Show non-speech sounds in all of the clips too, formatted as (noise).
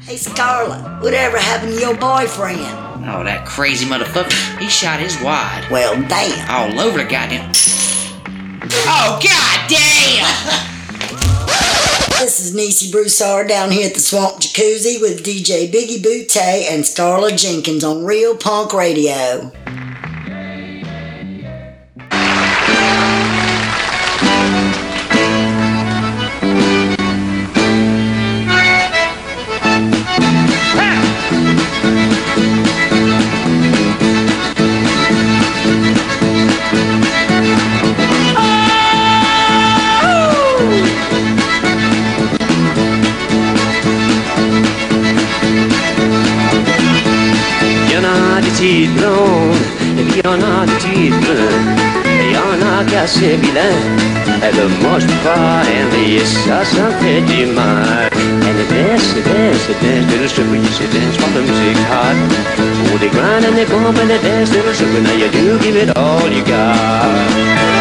Hey, Scarlett, whatever happened to your boyfriend? Oh, that crazy motherfucker. He shot his wad. Well, damn. All over the goddamn. Oh, god damn! (laughs) This is Nisi Broussard down here at the Swamp Jacuzzi with DJ Biggie Bootay and Scarlett Jenkins on Real Punk Radio. Assez vilains. Et le moi je peux pas aimer ça, ça fait du mal. They dance, they dance, little stripper, you say dance while the music hot. Oh, they grind and they bump and they dance, little stripper, now you do give it all you got.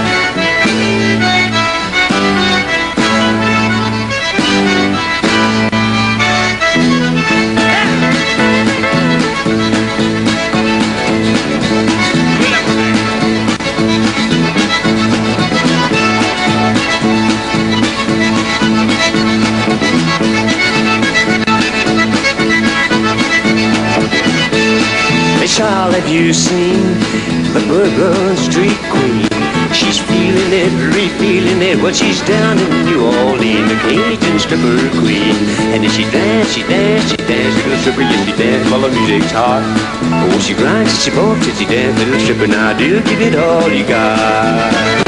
You seen? The Bourbon Street Queen? She's feeling it, re-feeling it When she's down in New Orleans The Cajun stripper queen. And then she dance, she dance, she dance Little stripper, yes, she dance while the music's hot Oh, she grinds, she bumps, she dance Little stripper, now do give it all you got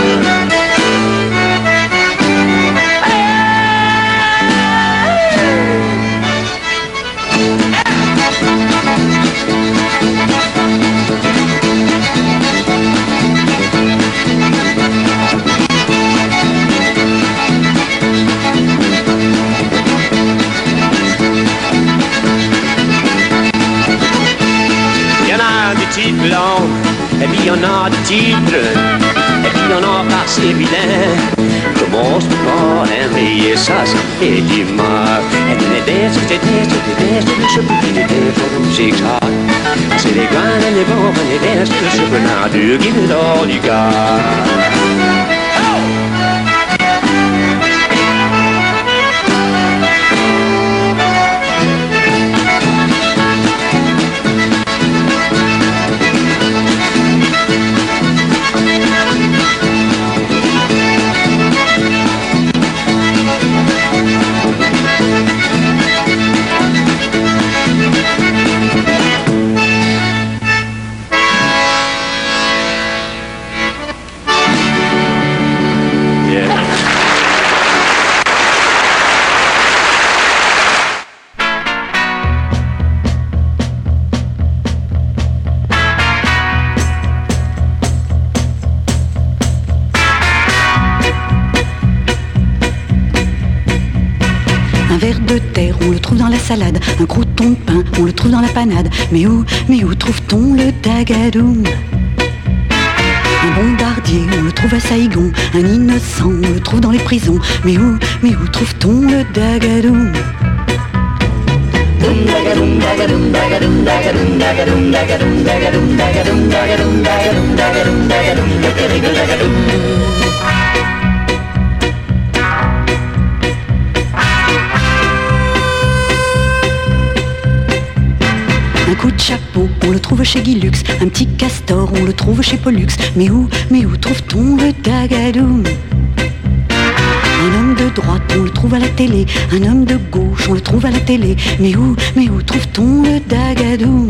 brunes, et puis il y en a. Comment je peux pas aimer ça, ça me fait du mal. And then they dance, they dance, they dance, they dance, they dance, they dance, the music's hot. I say they grind and they bump and they Mais où, mais où trouve-t-on le dagadoum Un bombardier, on le trouve à Saïgon. Un innocent, on le trouve dans les prisons. Mais où, mais où trouve-t-on le dagadoum chapeau, on le trouve chez Guilux. Un petit castor, on le trouve chez Pollux. Mais où, mais où trouve-t-on le dagadoum Un homme de droite, on le trouve à la télé. Un homme de gauche, on le trouve à la télé. Mais où, mais où trouve-t-on le dagadoum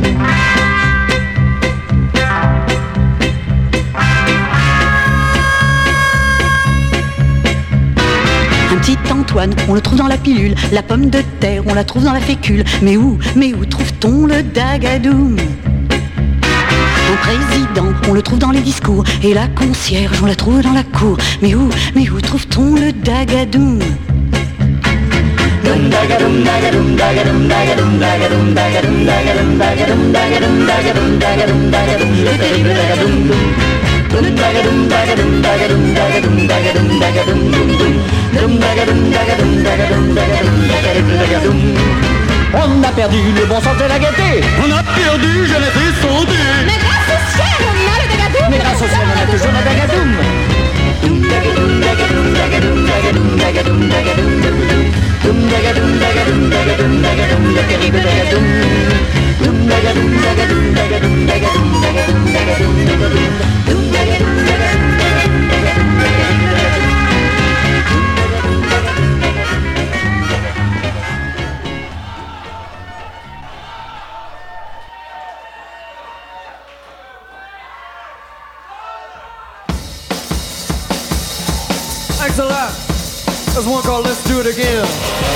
Un On le trouve dans la pilule. La pomme de terre, on la trouve dans la fécule. Mais où, mais où trouve-t-on le dagadoum Un président, on le trouve dans les discours. Et la concierge, on la trouve dans la cour. Mais où, mais où trouve-t-on le dagadoum On a perdu le bon sens de la gaieté. On a perdu, je l'ai fait sauter. Mais grâce au ciel, on a le dagadoum Mais grâce au ciel, on a toujours le dagadoum Excellent There's one called Let's Do It Again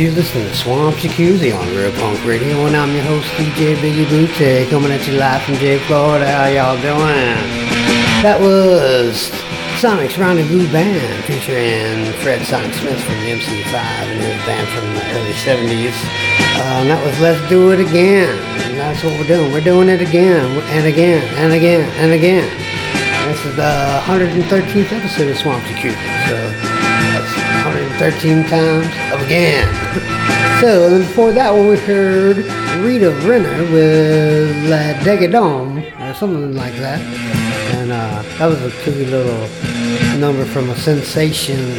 you listen to Swamp Jacuzzi on Real Punk Radio, and I'm your host, DJ Biggie Butte, coming at you live from Jay, Florida. How y'all doing? That was Sonic's Rendezvous Band featuring Fred Sonic Smith from the MC5 and his band from the early 70s. Uh, that was Let's Do It Again. And that's what we're doing. We're doing it again and again and again and again. This is the 113th episode of Swamp Jacuzzi. So that's 113 times again. So, before that one, we heard Rita Renner with La Degadome, or something like that. And uh, that was a pretty little number from a Sensations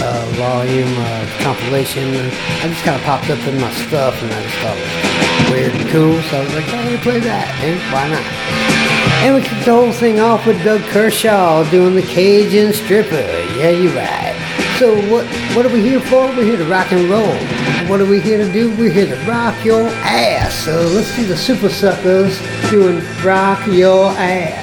uh, volume uh, compilation. I just kind of popped up in my stuff, and I just thought it was weird and cool. So I was like, oh, hey, let me play that, and why not? And we kicked the whole thing off with Doug Kershaw doing the Cajun stripper. Yeah, you're right. So what what are we here for? We're here to rock and roll. What are we here to do? We're here to rock your ass. So let's see the Supersuckers doing Rock Your Ass.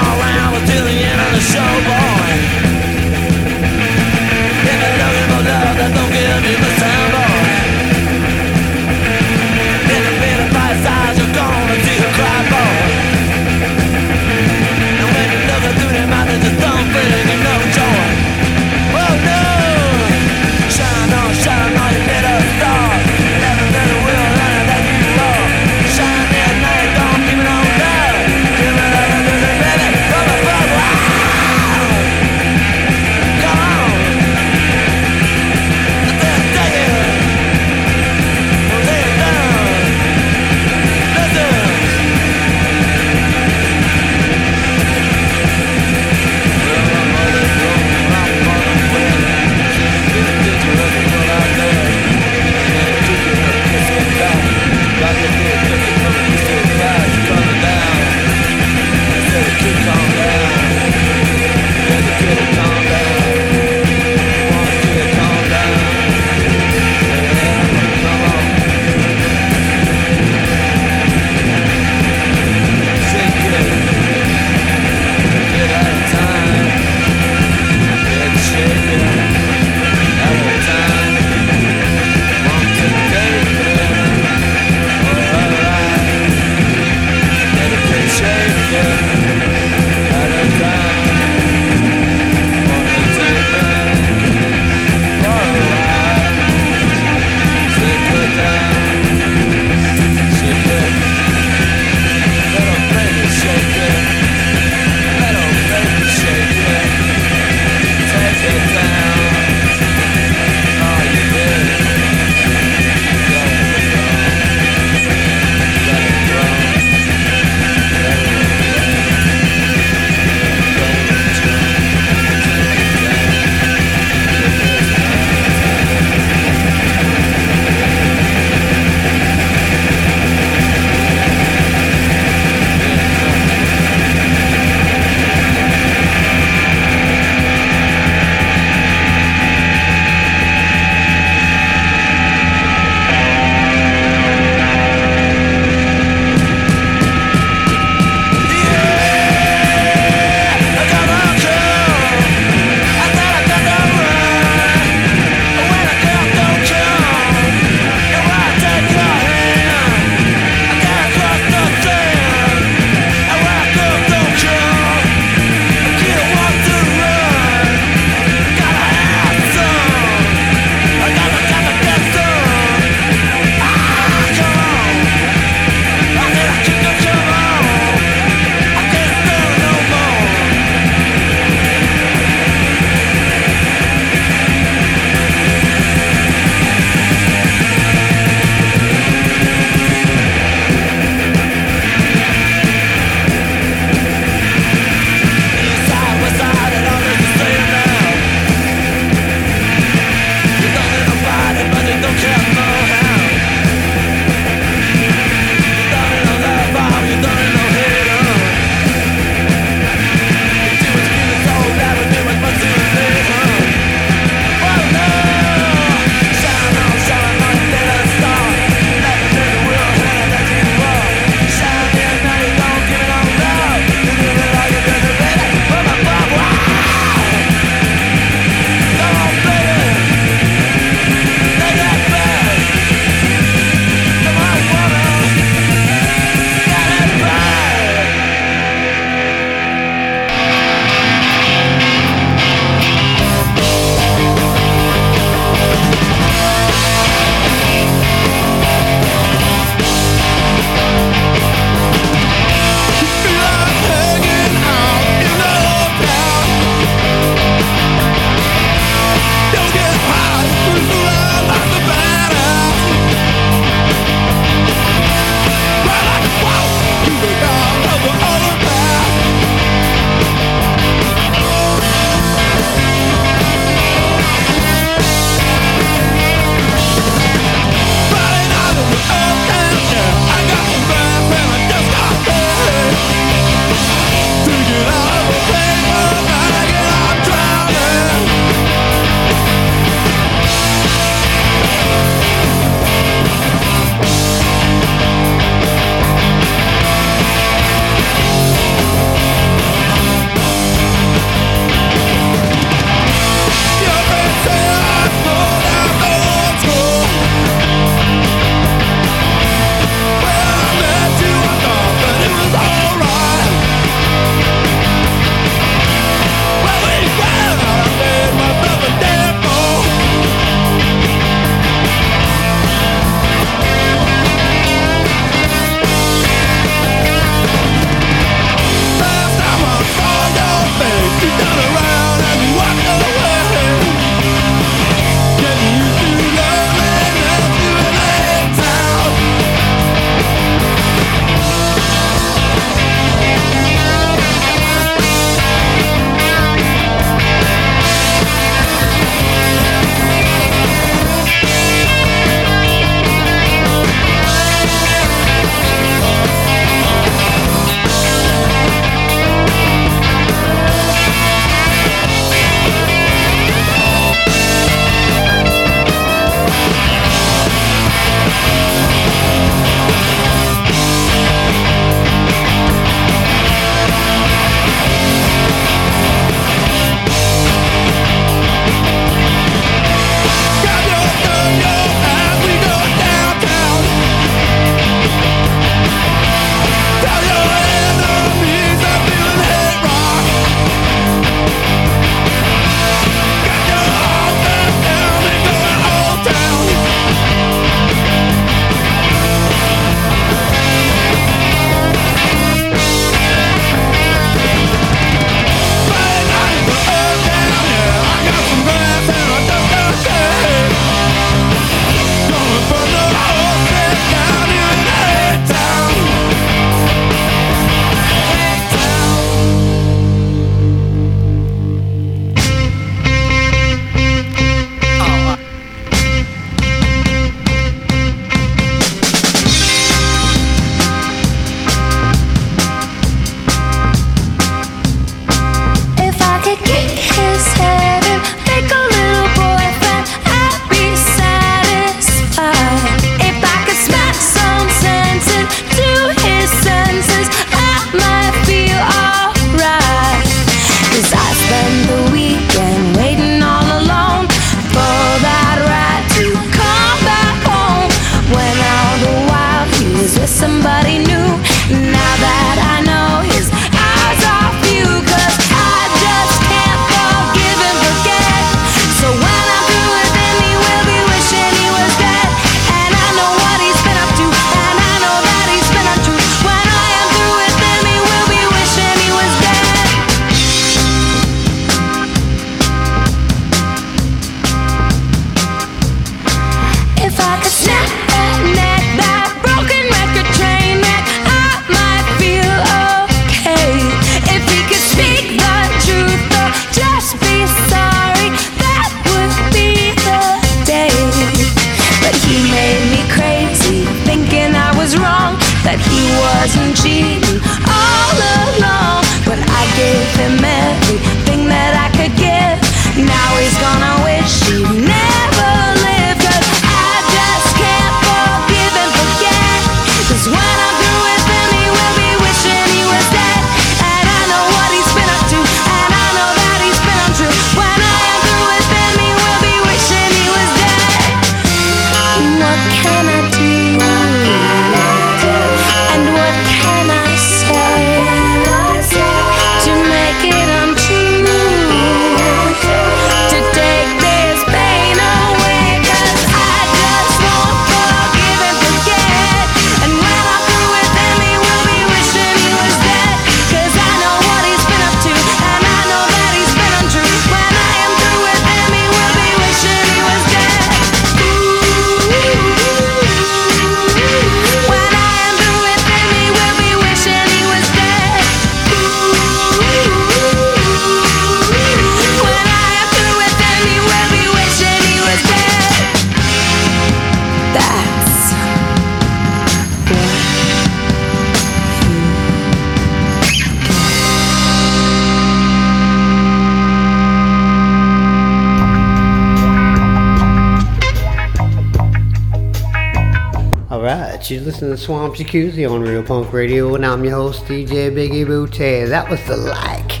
Listening to Swamp Jacuzzi on Real Punk Radio, and I'm your host, DJ Biggie Booty. That was the like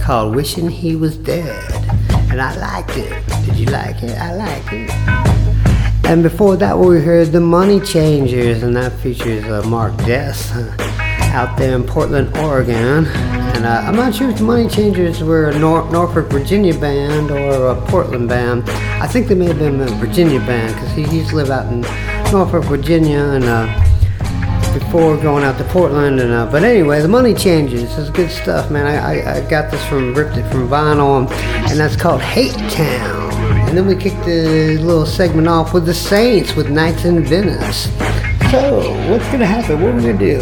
called Wishing He Was Dead, and I liked it. Did you like it? I liked it. And before that, we heard the Money Changers, and that features uh, Mark Dess uh, out there in Portland, Oregon. And uh, I'm not sure if the Money Changers were a Nor- Norfolk, Virginia band or a Portland band. I think they may have been a Virginia band because he used to live out in Norfolk, Virginia, and uh, before going out to Portland. And uh, but anyway, the Money Changers is good stuff, man. I, I, I got this from ripped it from vinyl, and, and that's called Hate Town. And then we kicked the little segment off with the Saints with Nights in Venice. So what's gonna happen? What are we gonna do?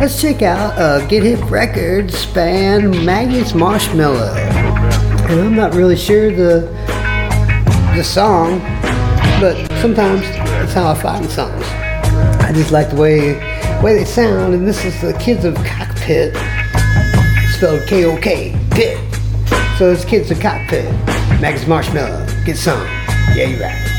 Let's check out uh, Get Hip Records band Maggie's Marshmallow. And I'm not really sure the the song, but sometimes that's how I find songs. I just like the way way they sound, and this is the Kids of Cockpit, spelled K-O-K, pit. So it's Kids of Cockpit, Max Marshmallow. Get some. Yeah, you're right.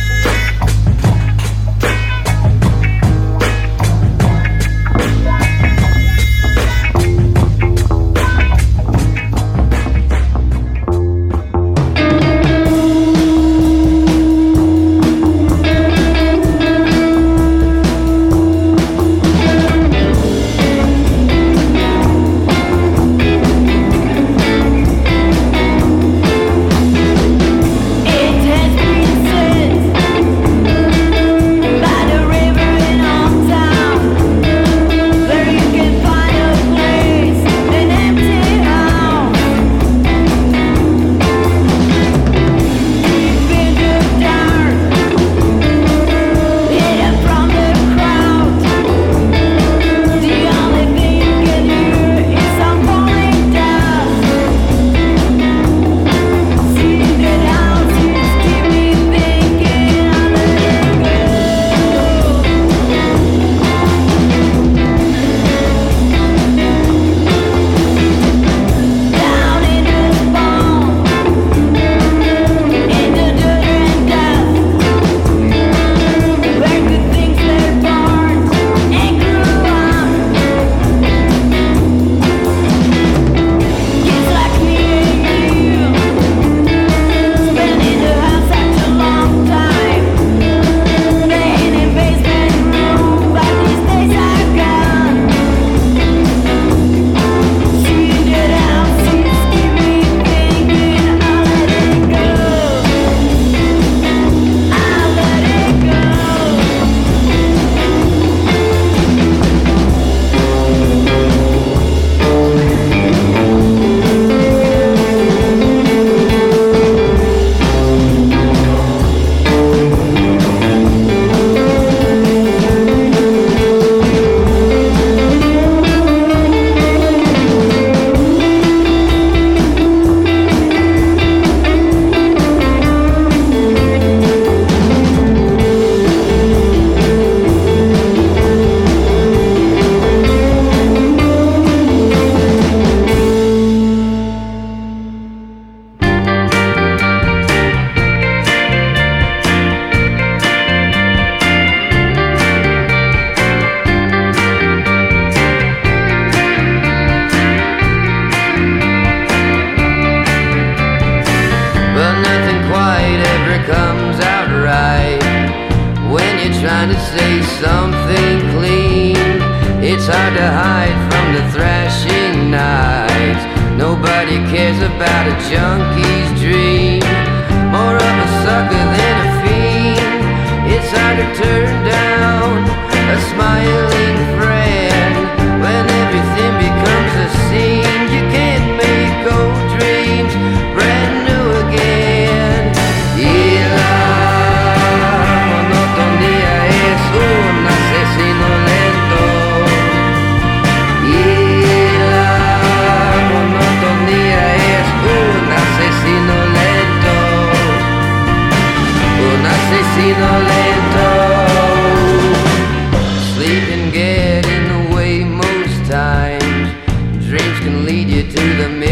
to the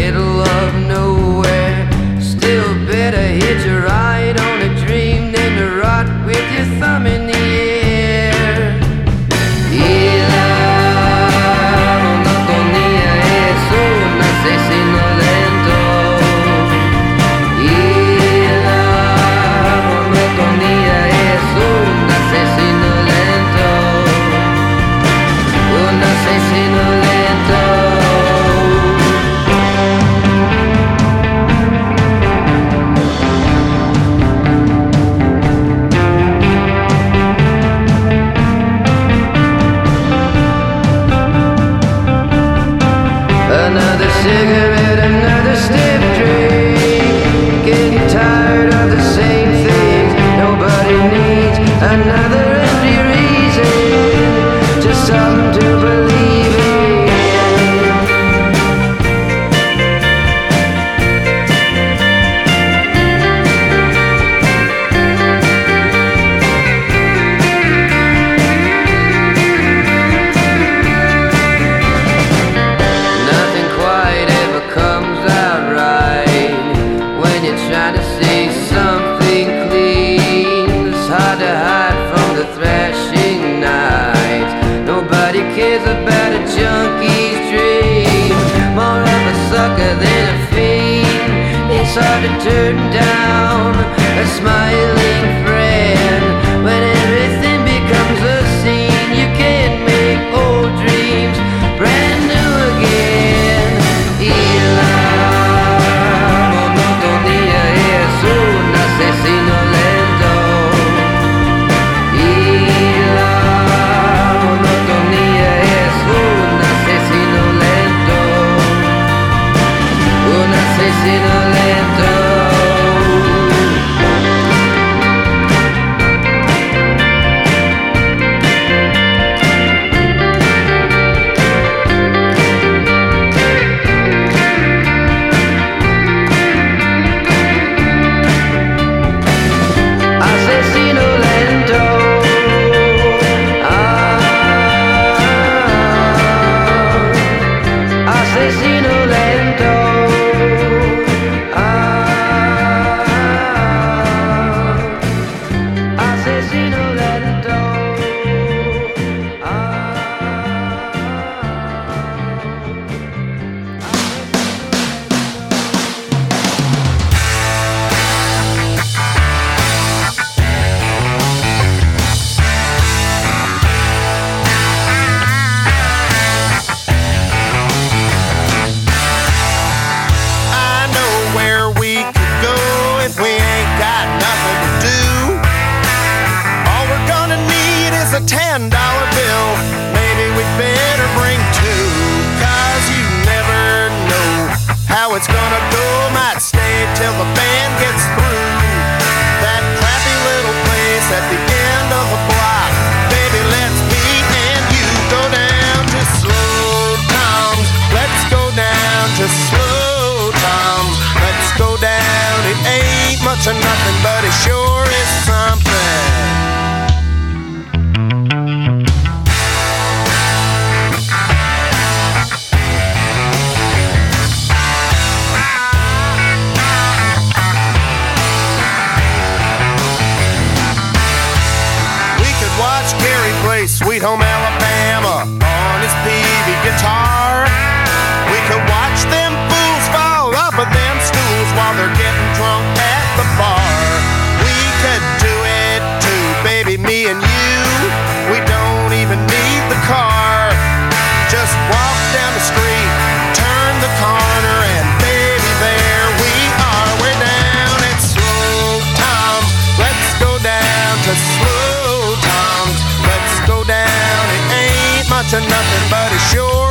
home Alabama on his PV guitar. We could watch them fools fall off of them stools while they're getting drunk. To nothing but a sure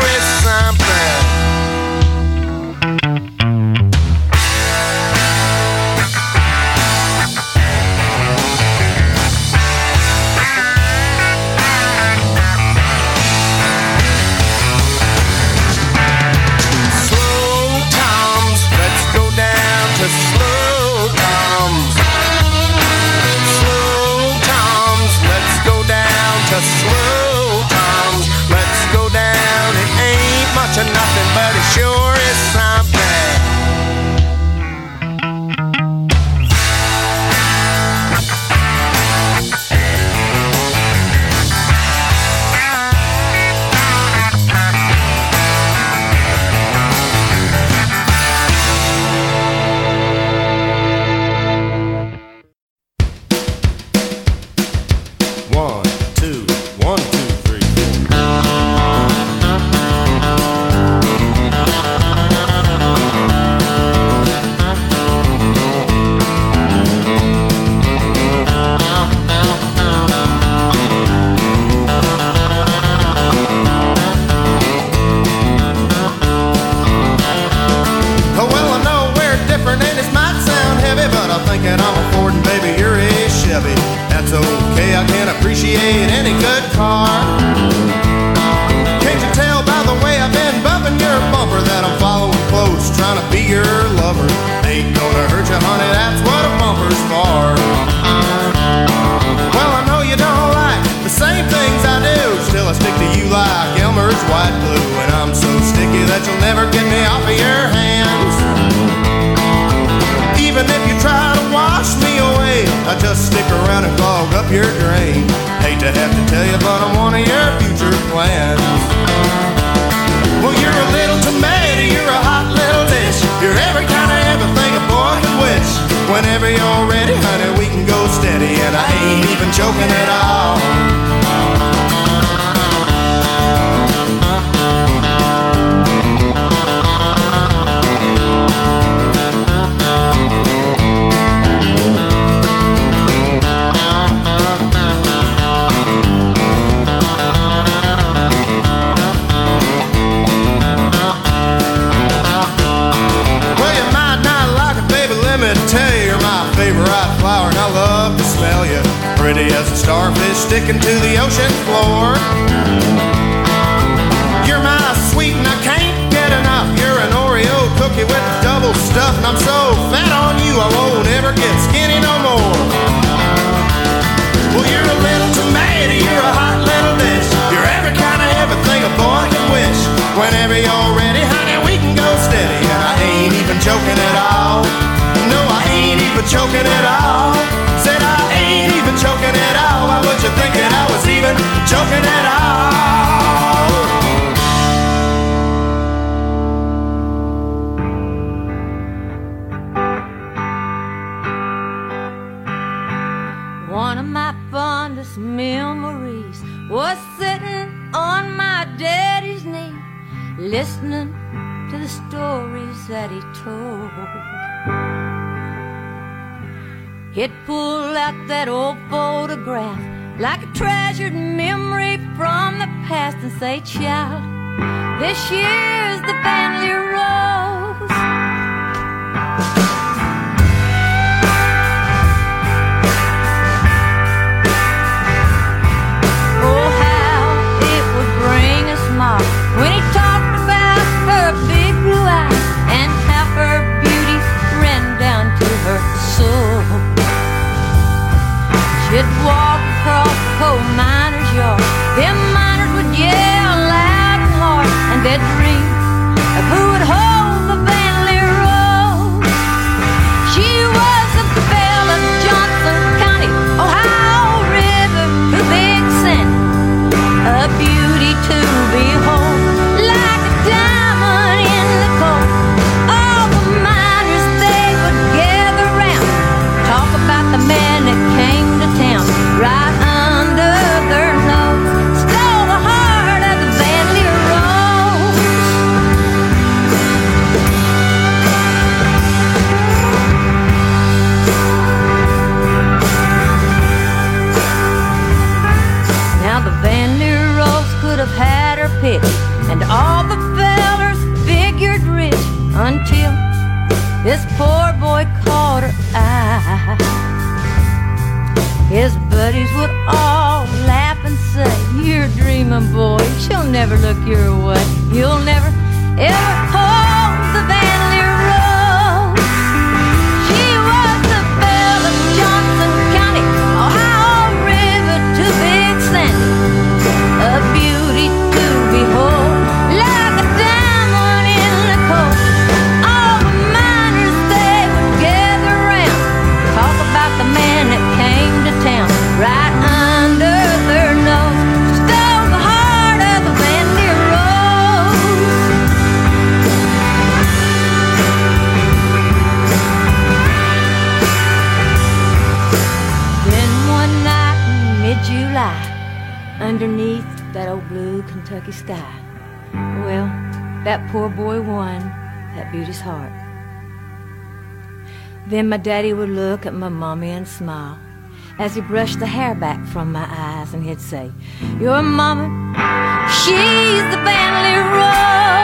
so fat on you I won't ever get skinny no more. Well, you're a little tomato, you're a hot little dish. You're every kind of everything a boy can wish. Whenever you're ready, honey, we can go steady. And I ain't even joking at all. No, I ain't even joking at all. Said I ain't even joking at all. Why would you think that I was even joking at all? Listening to the stories that he told. He'd pull out that old photograph like a treasured memory from the past and say, Child, this year's the family Rose. Soul. She'd walk across the coal miner's yard. Them miners would yell loud and hard, and they'd dream of who would hold You're boy. She'll never look your way. You'll never, ever that poor boy won that beauty's heart. Then my daddy would look at my mommy and smile as he brushed the hair back from my eyes, and he'd say, "Your mama, she's the family rose.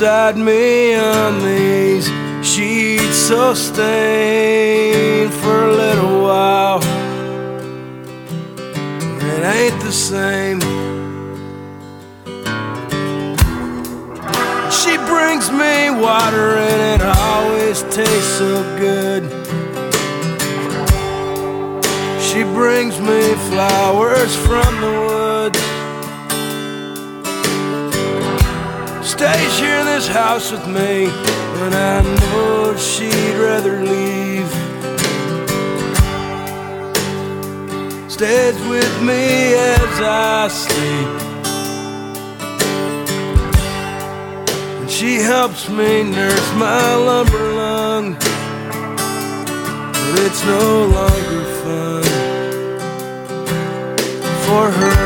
Beside me Sleep. And she helps me nurse my lumber lung. But it's no longer fun for her.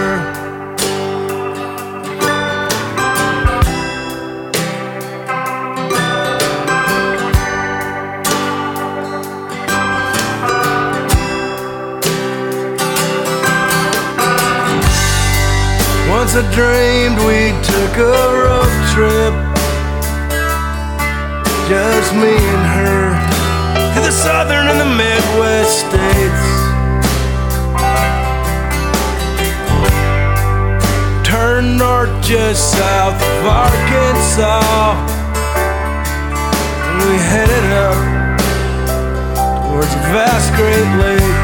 Dreamed we took a road trip, just me and her, to the southern and the Midwest states. Turn north just south of Arkansas, and we headed up towards the vast Great Lakes.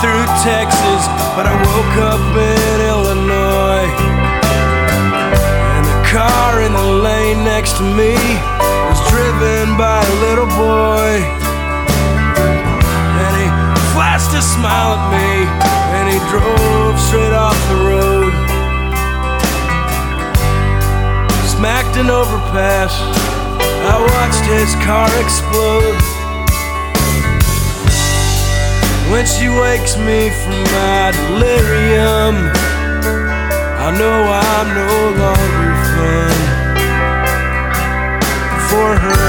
Through Texas, but I woke up in Illinois. And the car in the lane next to me was driven by a little boy. And he flashed a smile at me, and he drove straight off the road. Smacked an overpass, I watched his car explode. When she wakes me from my delirium, I know I'm no longer fun for her.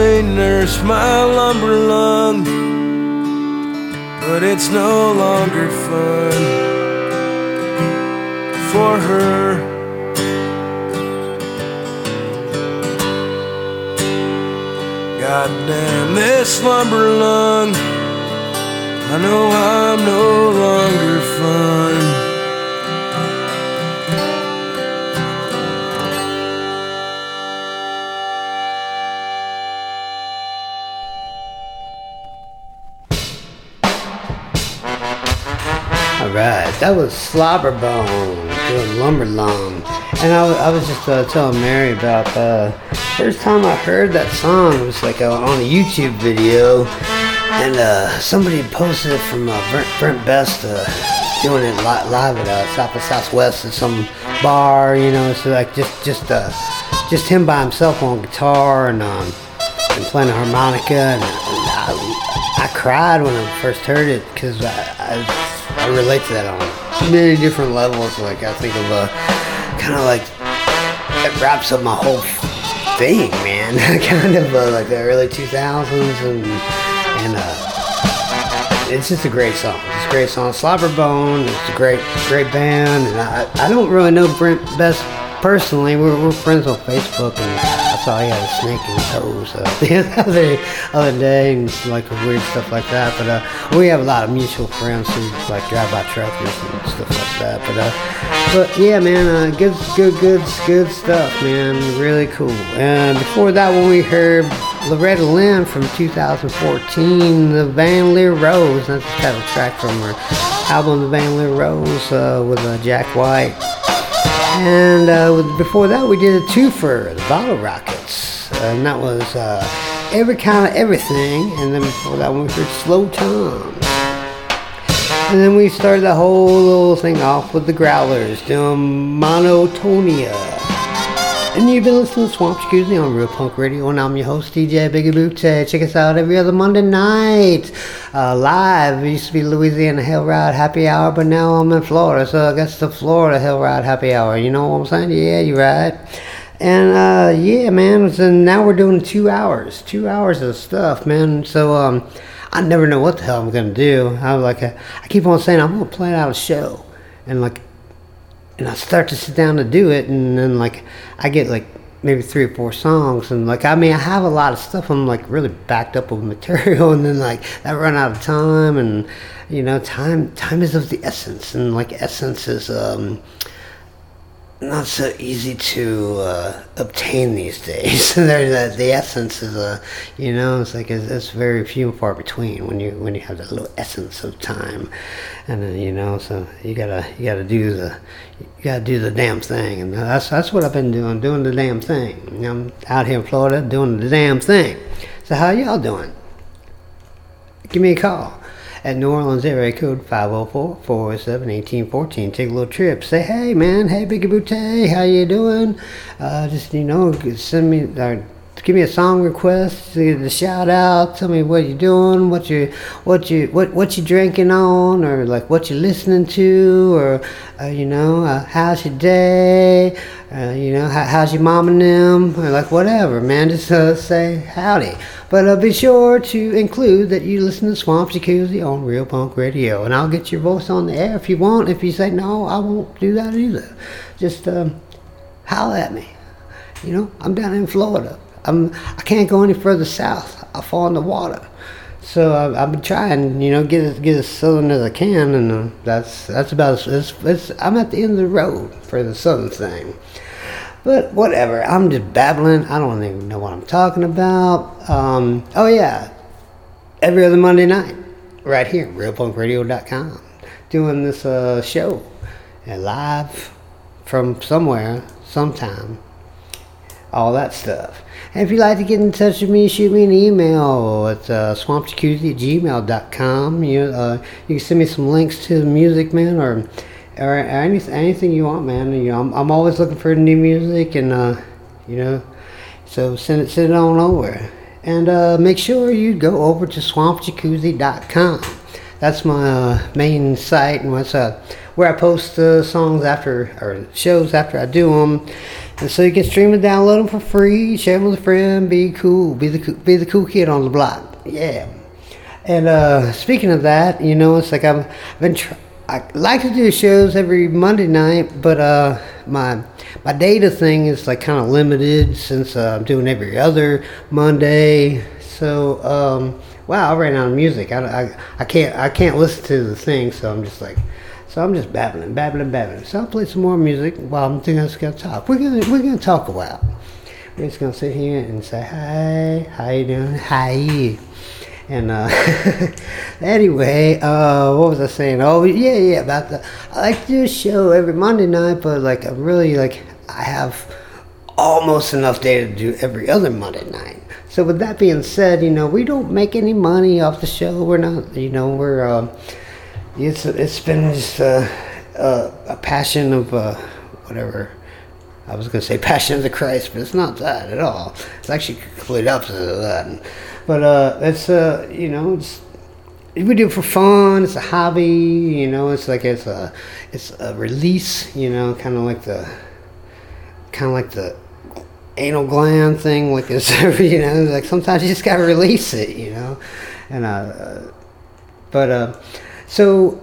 Nurse my lumber lung, but it's no longer fun for her. God damn this lumber lung. I know I'm no longer fun. That was Slobberbone doing Lumber Lung. And I, I was just uh, telling Mary about uh, first time I heard that song it was like uh, on a YouTube video, and uh, somebody posted it from uh, Brent, Brent Best uh, doing it li- live at uh, South by Southwest at some bar, you know. So like just just uh, just him by himself on guitar and um, and playing a harmonica, and, and I, I cried when I first heard it because I, I I relate to that on many different levels. Like I think of a kind of like it wraps up my whole thing, man. (laughs) kind of uh, like the early 2000s and and uh, it's just a great song. It's a great song. Slobberbone. It's a great great band, and I I don't really know Brent Best personally. We're, we're friends on Facebook, and saw he had a snake in his hose uh, (laughs) the other other day and like weird stuff like that. But uh, we have a lot of mutual friends who like drive-by truckers and stuff like that. But uh, but yeah, man, uh, good good good good stuff, man. Really cool. And before that, when we heard Loretta Lynn from 2014, the Van Lear Rose. That's the title track from her album, The Van Lear Rose, uh, with uh, Jack White. And uh, before that, we did a twofer, the Bottle Rockets. And that was uh, every kind of everything. And then before that, one, we heard Slow Times. And then we started the whole little thing off with the Growlers doing Monotonia. And you've been listening to Swamp Jacuzzi on Real Punk Radio, and I'm your host, DJ Biggie Bootay. Check us out every other Monday night, uh, live. It used to be Louisiana Hell Ride Happy Hour, but now I'm in Florida, so I guess the Florida Hell Ride Happy Hour. You know what I'm saying? Yeah, you're right. And uh, yeah, man. So now we're doing two hours, two hours of stuff, man. So um, I never know what the hell I'm gonna do. I'm like, I keep on saying I'm gonna plan out a show, and like and I start to sit down to do it, and then like I get like maybe three or four songs, and like I mean I have a lot of stuff. I'm like really backed up with (laughs) material, and then like I run out of time, and you know time time is of the essence, and like essence is um not so easy to uh, obtain these days. (laughs) The, essence is a, you know, it's like it's, it's very few and far between when you when you have that little essence of time, and then, you know, so you gotta you gotta do the you gotta do the damn thing, and that's that's what I've been doing, doing the damn thing. You know, I'm out here in Florida doing the damn thing. So how y'all doing? Give me a call at New Orleans area code 504-407-1814. Take a little trip. Say, hey man, hey Biggie Boutte, how you doing? Uh, just you know, send me or give me a song request, the shout out, tell me what you're doing, what you what you what what you drinking on, or like what you're listening to, or uh, you know, uh, how's your day? Uh, you know, how, how's your mom and them, or like whatever, man. Just uh, say howdy. But uh, be sure to include that you listen to Swamp Jacuzzi on Real Punk Radio, and I'll get your voice on the air if you want. If you say no, I won't do that either. Just um, holler at me. You know, I'm down in Florida. I'm I can't go any further south. I fall in the water. So I've, I've been trying, you know, get as get as southern as I can, and uh, that's that's about as, it's, it's, I'm at the end of the road for the southern thing. But whatever, I'm just babbling. I don't even know what I'm talking about. Um, oh yeah, every other Monday night, right here, realpunkradio.com, doing this uh, show, and live from somewhere, sometime, all that stuff. And if you'd like to get in touch with me, shoot me an email at uh, at gmail.com. You, uh, you can send me some links to the music, man, or or anything, anything you want, man. You know, I'm, I'm always looking for new music, and uh, you know, so send it send it on over, and uh, make sure you go over to swampjacuzzi.com. That's my uh, main site, and what's uh, where I post uh, songs after or shows after I do them. And so you can stream and download them for free, share them with a friend, be cool, be the be the cool kid on the block. Yeah. And uh, speaking of that, you know, it's like I've been. Tr- I like to do shows every Monday night, but uh, my my data thing is like kind of limited since uh, I'm doing every other Monday. So um, wow, I ran out of music. I, I, I can't I can't listen to the thing, so I'm just like. So I'm just babbling, babbling, babbling. So I'll play some more music while I'm thinking I'm gonna talk. We're gonna we're gonna talk a while. We're just gonna sit here and say hi, how you doing? Hi. And uh, (laughs) anyway, uh, what was I saying? Oh yeah, yeah, about the. I like to do a show every Monday night, but like I'm really like I have almost enough data to do every other Monday night. So with that being said, you know we don't make any money off the show. We're not, you know, we're. Uh, it's it's been just uh, uh, a passion of uh, whatever. I was gonna say (laughs) passion of the Christ, but it's not that at all. It's actually complete opposite of that. But uh, it's uh, you know, it's we do it for fun. It's a hobby. You know, it's like it's a it's a release. You know, kind of like the kind of like the anal gland thing. Like it's (laughs) you know, like sometimes you just gotta release it. You know, and uh, but uh, so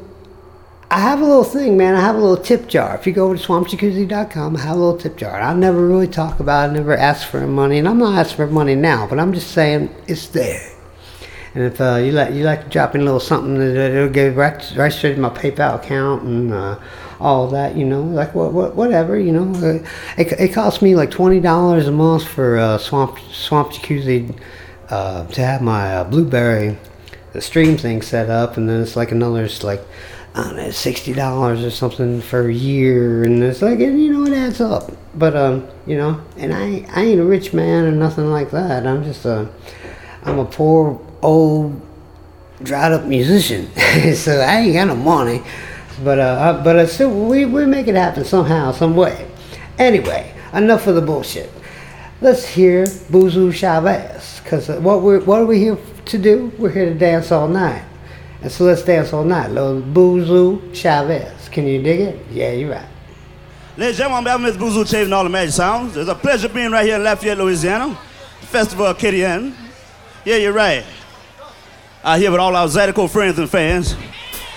I have a little thing, man. I have a little tip jar. If you go over to swampjacuzzi.com, I have a little tip jar. I never really talk about it, I never ask for money, and I'm not asking for money now, but I'm just saying it's there. And if uh, you like you like to drop in a little something, it'll right, right straight to my PayPal account and uh, all that, you know, like what, what whatever, you know. Uh, it, it costs me like twenty dollars a month for uh, Swamp Swamp Jacuzzi uh, to have my uh, Blueberry the stream thing set up, and then it's like another, it's like I don't know, sixty dollars or something for a year, and it's like and you know it adds up. But um, you know, and I I ain't a rich man or nothing like that. I'm just a I'm a poor old dried up musician, (laughs) so I ain't got no money. But uh, I- but uh, still we we make it happen somehow, some way. Anyway, enough of the bullshit. Let's hear Boozoo Chavez, cause uh, what we what are we here to do? We're here to dance all night. And so let's dance all night. Little Boozoo Chavez. Can you dig it? Yeah, you're right. Ladies and gentlemen, I'm Mr. Boozoo Chave and all the Magic Sounds. It's a pleasure being right here in Lafayette, Louisiana. Festival of Kitty Yeah, you're right. Out here with all our Zydeco friends and fans.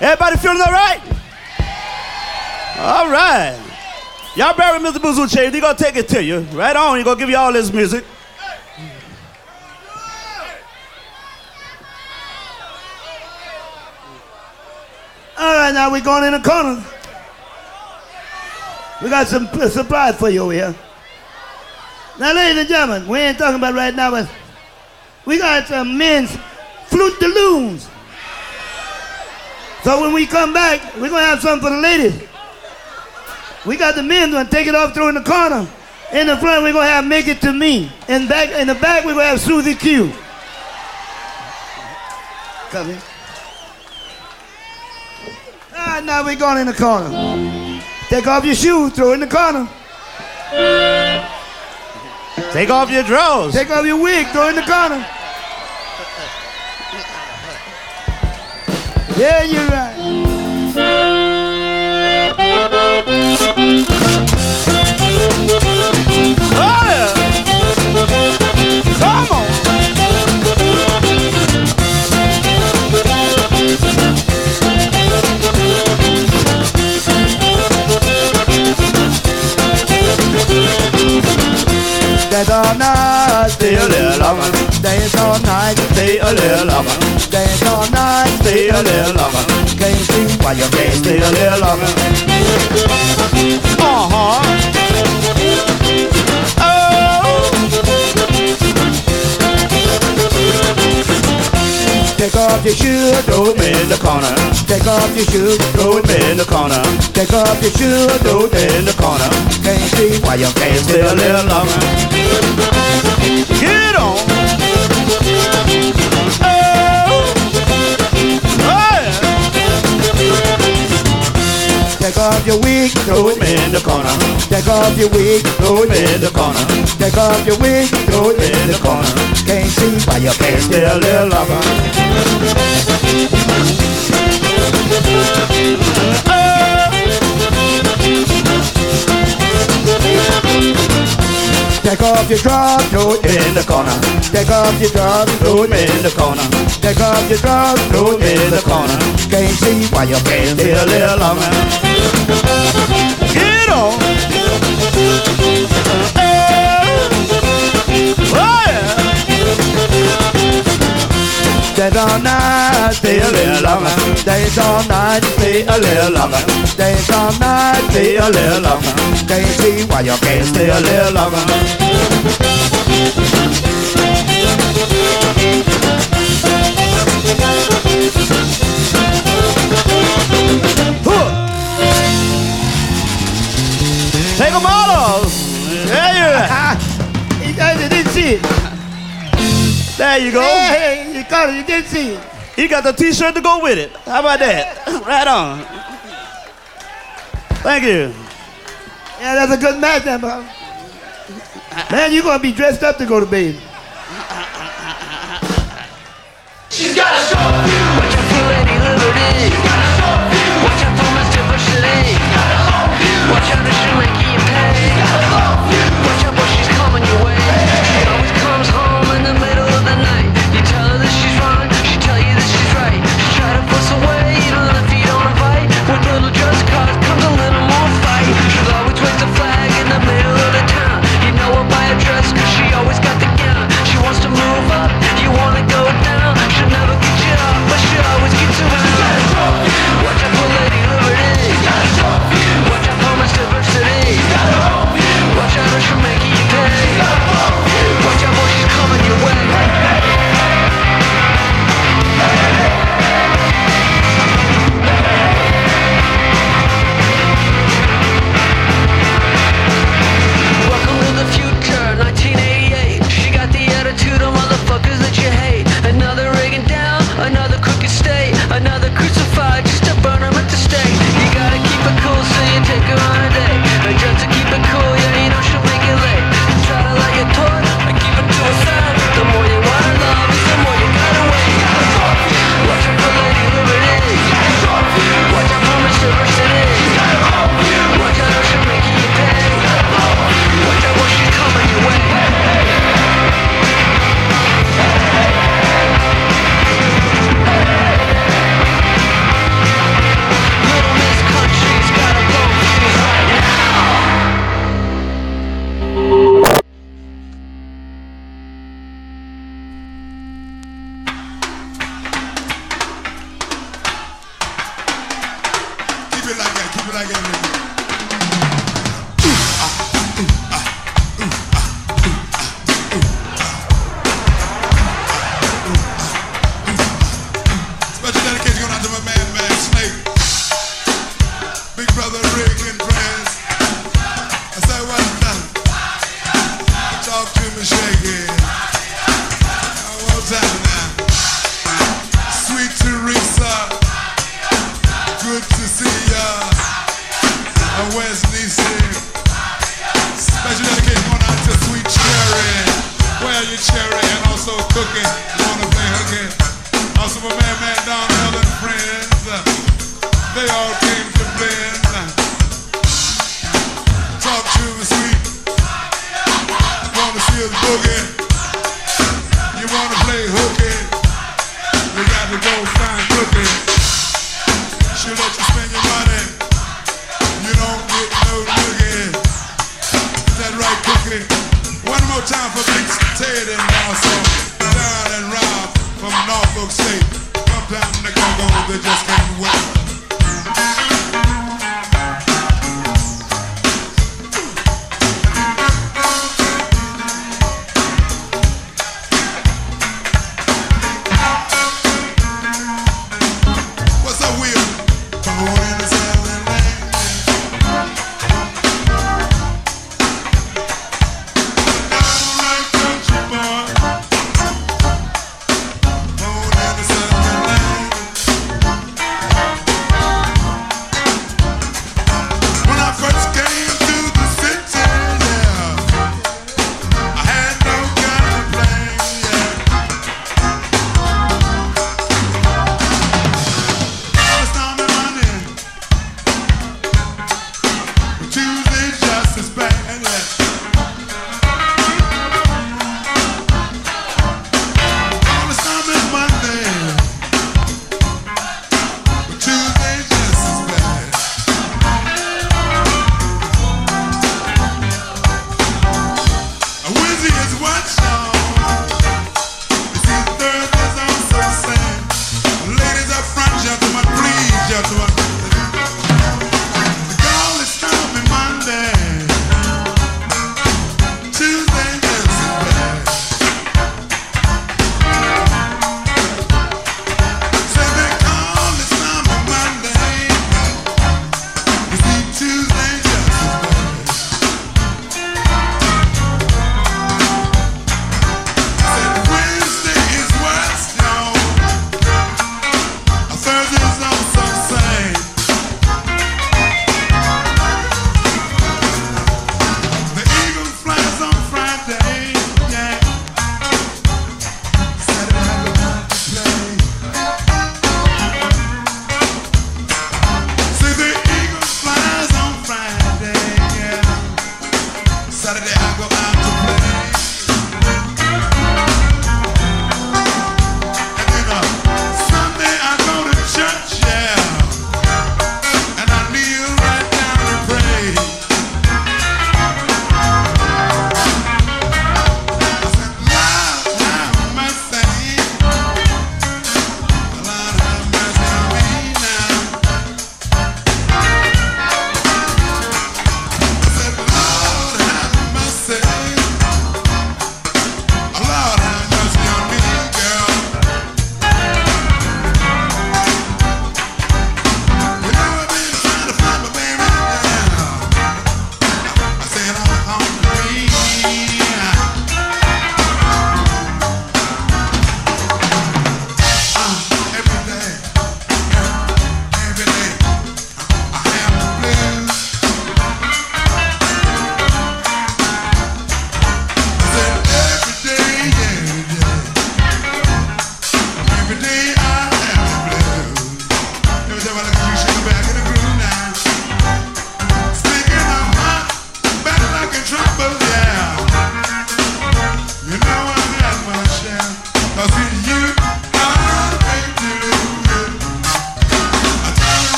Everybody feeling all right? All right. Y'all with Mr. Boozoo Chavez. He gonna take it to you. Right on. He gonna give you all this music. All right, now we're going in the corner. We got some supplies for you over here. Now, ladies and gentlemen, we ain't talking about right now, but we got some men's flute de loons. So when we come back, we're gonna have something for the ladies. We got the men gonna take it off through in the corner. In the front, we're gonna have Make It To Me. In back, in the back, we're gonna have Susie Q. Come here. Ah, now we're going in the corner. Take off your shoes, throw it in the corner. Take off your drawers. Take off your wig, throw it in the corner. Yeah, you're right. Oh, yeah. Come on. Dance all night, Stay a little longer. dance all night, Stay a little longer. dance all night. Stay a little longer. Can't see why you can't Stay a little longer. Uh-huh. Take off your shoes, Throw it in the corner. take off your shoes, Throw it in the corner. take off your shoes. Throw it in the corner. Can't see why you can't Stay a little longer. Get on. Take off your wig, Throw it in the corner. take off your wig, Throw it in the corner. take off your wig. Throw it in the corner. Can't see why you can't Stay a little longer. Take off your drawers, Throw it in the corner. take off your drawers, Throw it in the corner. take off your drawers. Throw it in the corner. Can't see why you can't Stay a little longer. Oh. Dance all night, Stay a little longer. dance all night, Stay a little longer. dance all night. Stay a little longer. Can't see why you can't Stay a little longer. Take them all off. There you He does it, didn't see it. There you go. Hey, you caught it, you didn't see it. He got the t-shirt to go with it. How about that? right on. Thank you. Yeah, that's a good match, man. bro. Man, you're gonna be dressed up to go to bed. She's got a short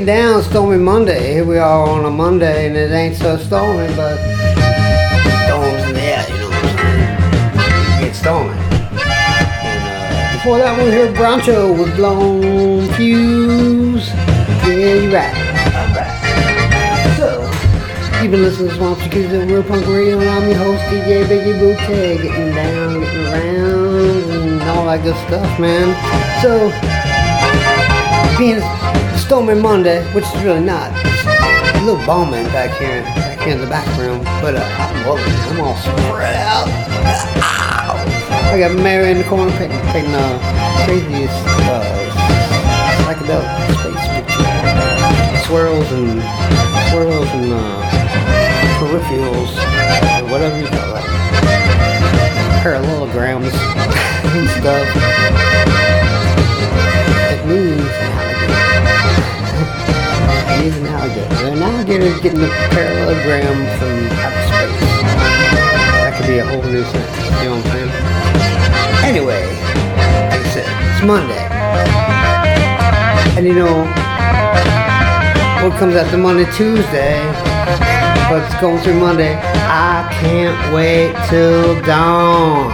getting down Stormy Monday. Here we are on a Monday and it ain't so stormy, but storms in the air, you know? It's stormy. And uh, before that one, here, Broncho with Blown Fuse. Yeah, you're right. So, You've been listening to Swamp Security on Real Punk Radio, and I'm your host, DJ Biggie Boutte, getting down, getting around, and all that good stuff, man. So, being Stormy Monday, which is really not, it's a little bombing back here, back here in the back room, but uh, I'm it. I'm all spread out. I got Mary in the corner painting, painting uh, craziest uh, psychedelic space picture. Swirls and swirls and uh, peripherals, or whatever you call it. Parallelograms (laughs) and stuff. It means it means an alligator. An alligator is getting a parallelogram from outer space. That could be a whole new thing. You know what I'm saying? Anyway, like I said, it's Monday. And you know, what comes after Monday, Tuesday, but it's going through Monday. I can't wait till dawn.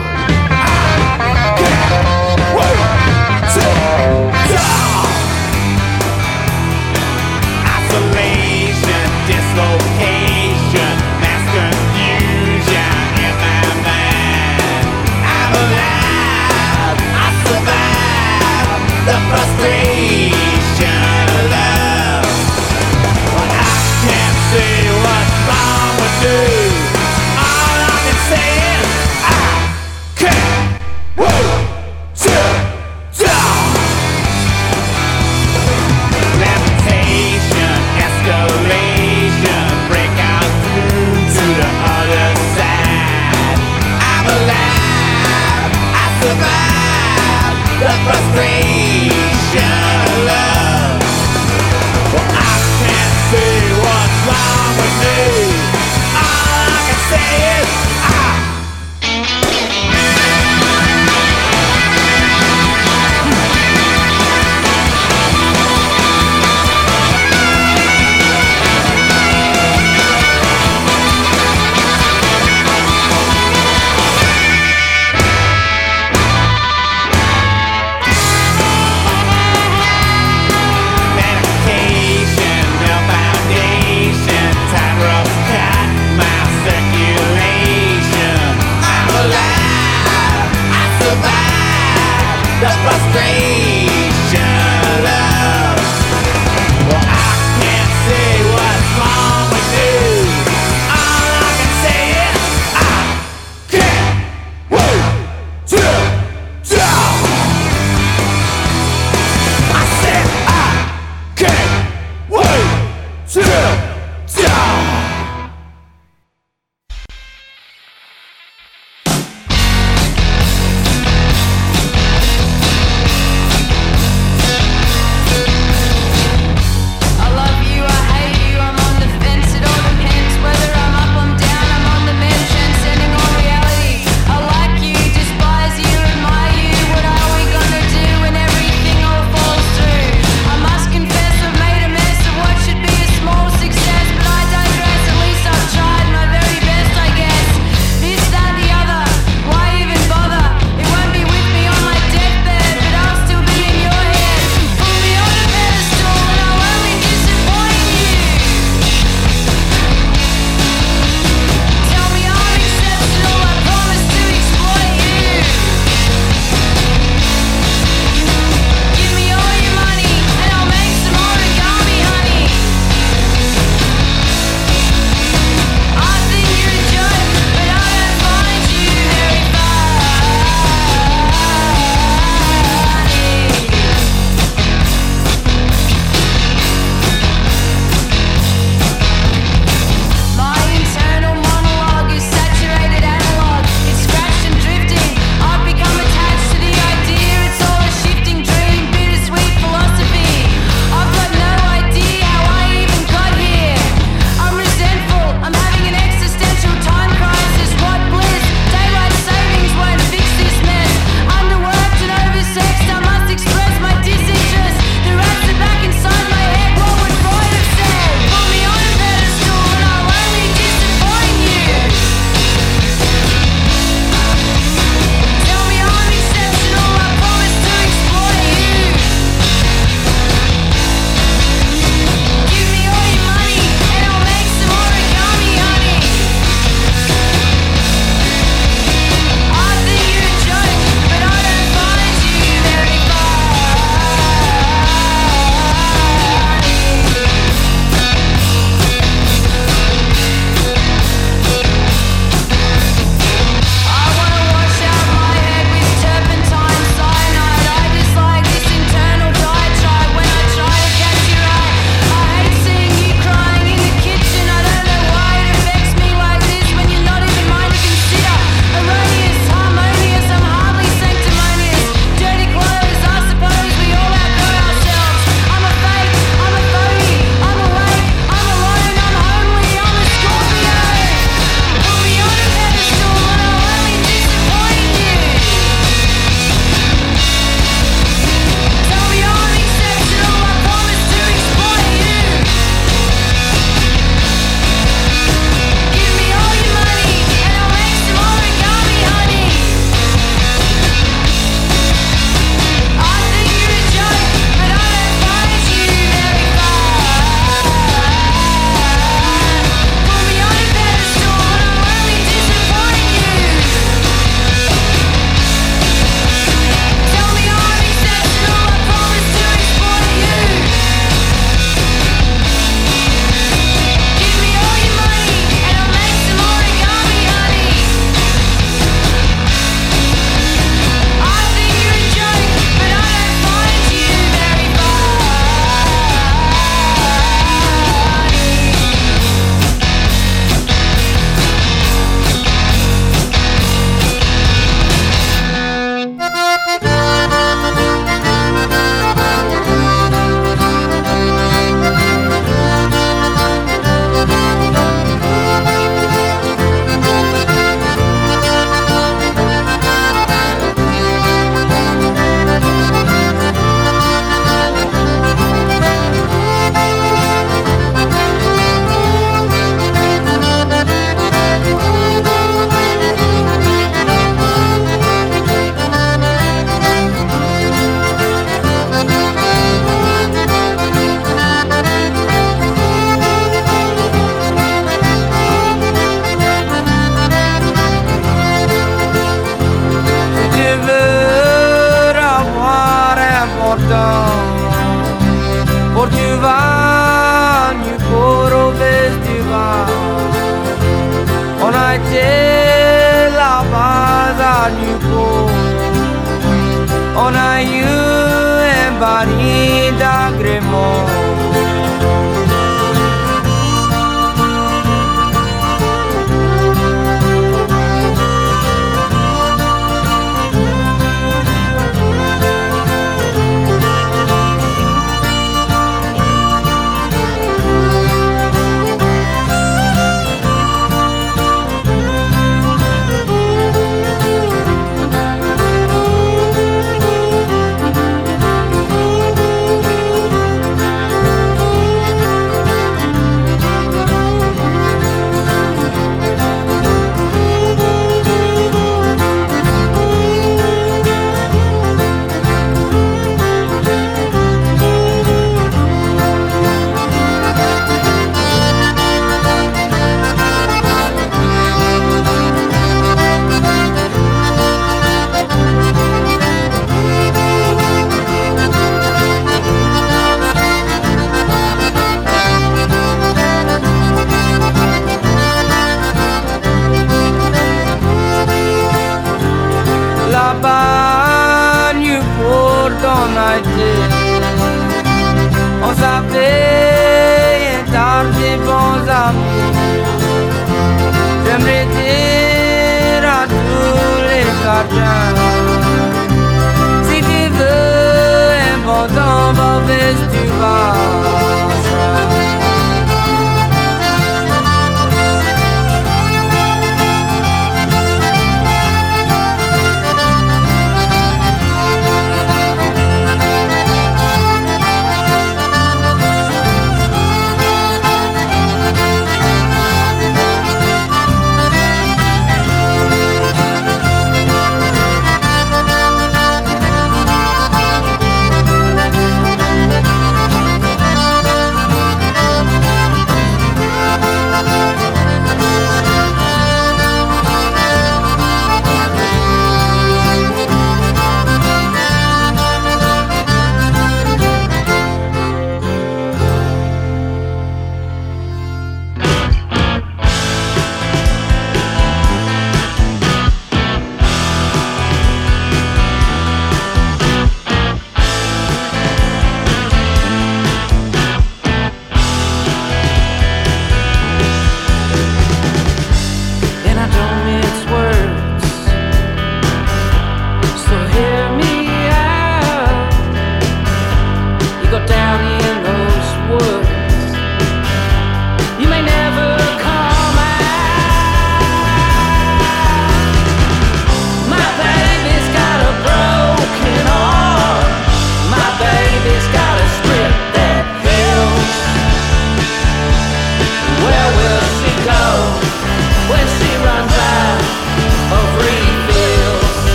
Isolation,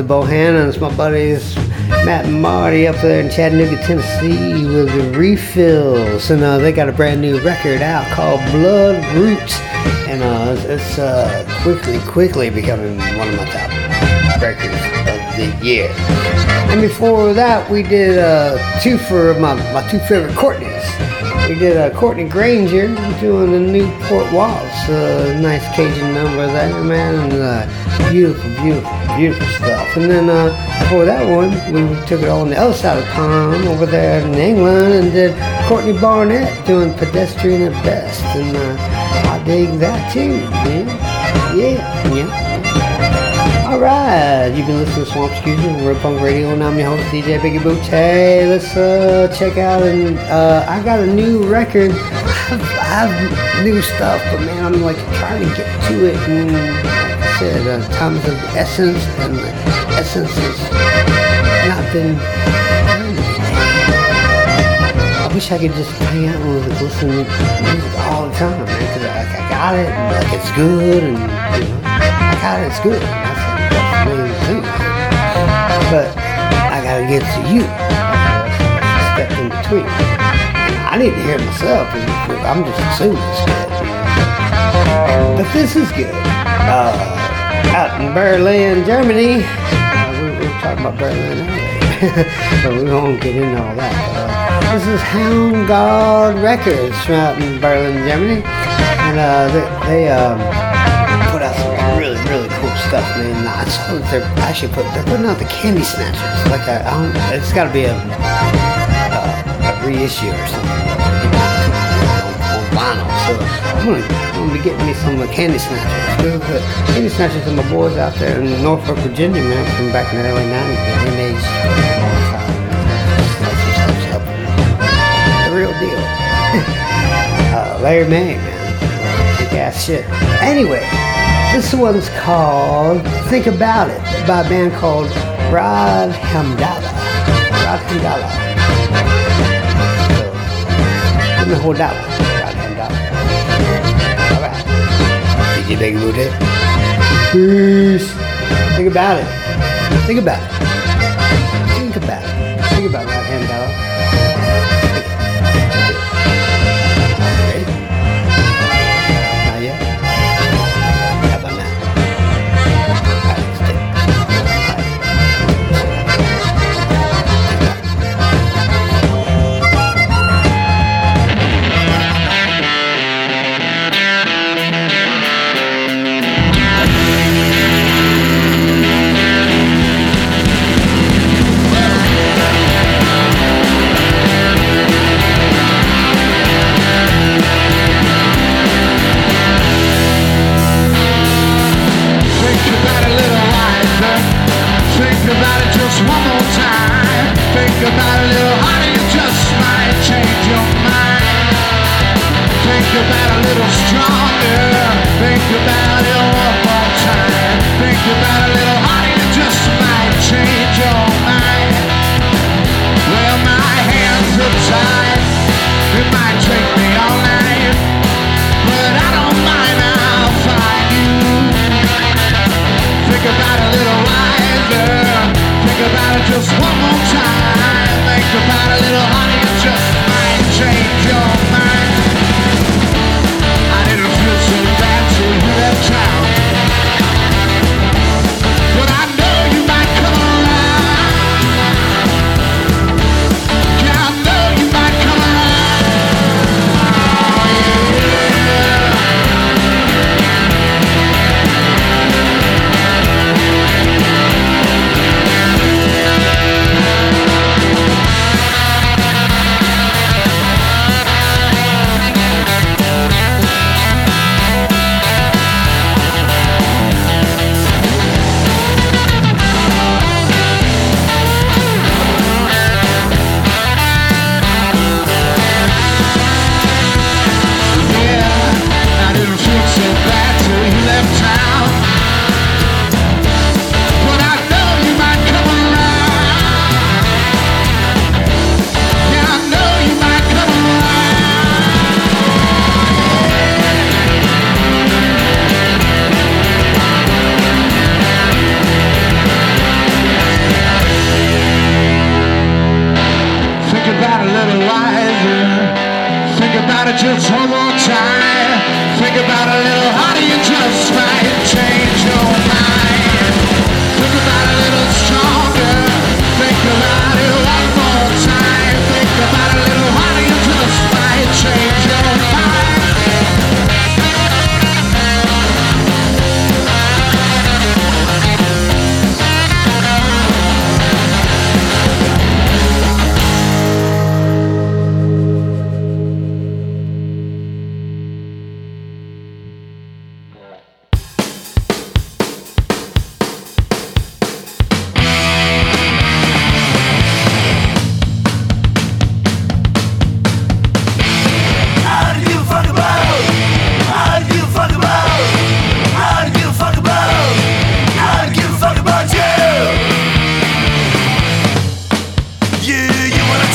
the Bohannons, my buddies Matt and Marty up there in Chattanooga, Tennessee with the refills. And uh, they got a brand new record out called Blood Roots. And uh, it's, it's uh, quickly, quickly becoming one of my top records of the year. And before that, we did uh, two for my, my two favorite Courtneys. We did uh, Courtney Granger doing the Newport Waltz. Uh, nice Cajun number there, man. And uh, beautiful, beautiful, beautiful stuff. And then uh, before that one, we took it all on the other side of pond over there in England and did Courtney Barnett doing Pedestrian at Best. And uh, I dig that too. Yeah, yeah, yeah. All right, you've been listening to Swamp Excuse on Real Punk Radio, and I'm your host DJ Biggie Boots. Hey, let's uh, check out and uh, I got a new record. (laughs) I've, new stuff, but man, I'm like trying to get to it. And I said, uh, of essence, and the essence has not been. I wish I could just hang out with it, listen to music all the time, man. Cause I, I got it, and like it's good, and you know, I got it, it's good. That's, the main thing. But I gotta get to you. Step in between. I need to hear myself. because I'm just assuming good. But this is good. Uh, out in Berlin, Germany. Uh, we, we were talking about Berlin (laughs) but we won't get into all that. Uh, this is Hound Gawd Records from out in Berlin, Germany, and uh, they, they um, put out some really, really cool stuff. I saw that they're actually put they're putting out the Candy Snatchers. Like a, I don't, it's got to be a, a, reissue or something. I'm gonna, I'm gonna be getting me some uh, Candy Snatchers. Candy Snatchers are my boys out there in Norfolk, Virginia, man, from back in the early '90s. Man. They made all the time. The real deal. (laughs) uh, Larry May, man. Kick ass shit. Anyway, this one's called Think About It by a band called Rod Hamdallah. Rod. So, give me whole dollar. Rod Hamdallah. Alright. DJ Big Booty. Peace. Think about it. Think about it. Think about it. Think about Rod Hamdallah. One more time. Think about a little it just might change your mind. Think about a little stronger. Think about it one more time. Think about little just might change your mind. Well, my hands are tied. It might take me all night, but I don't mind. I'll find you. Think about a little just one more time. A little just might change your mind. I didn't feel so bad till you.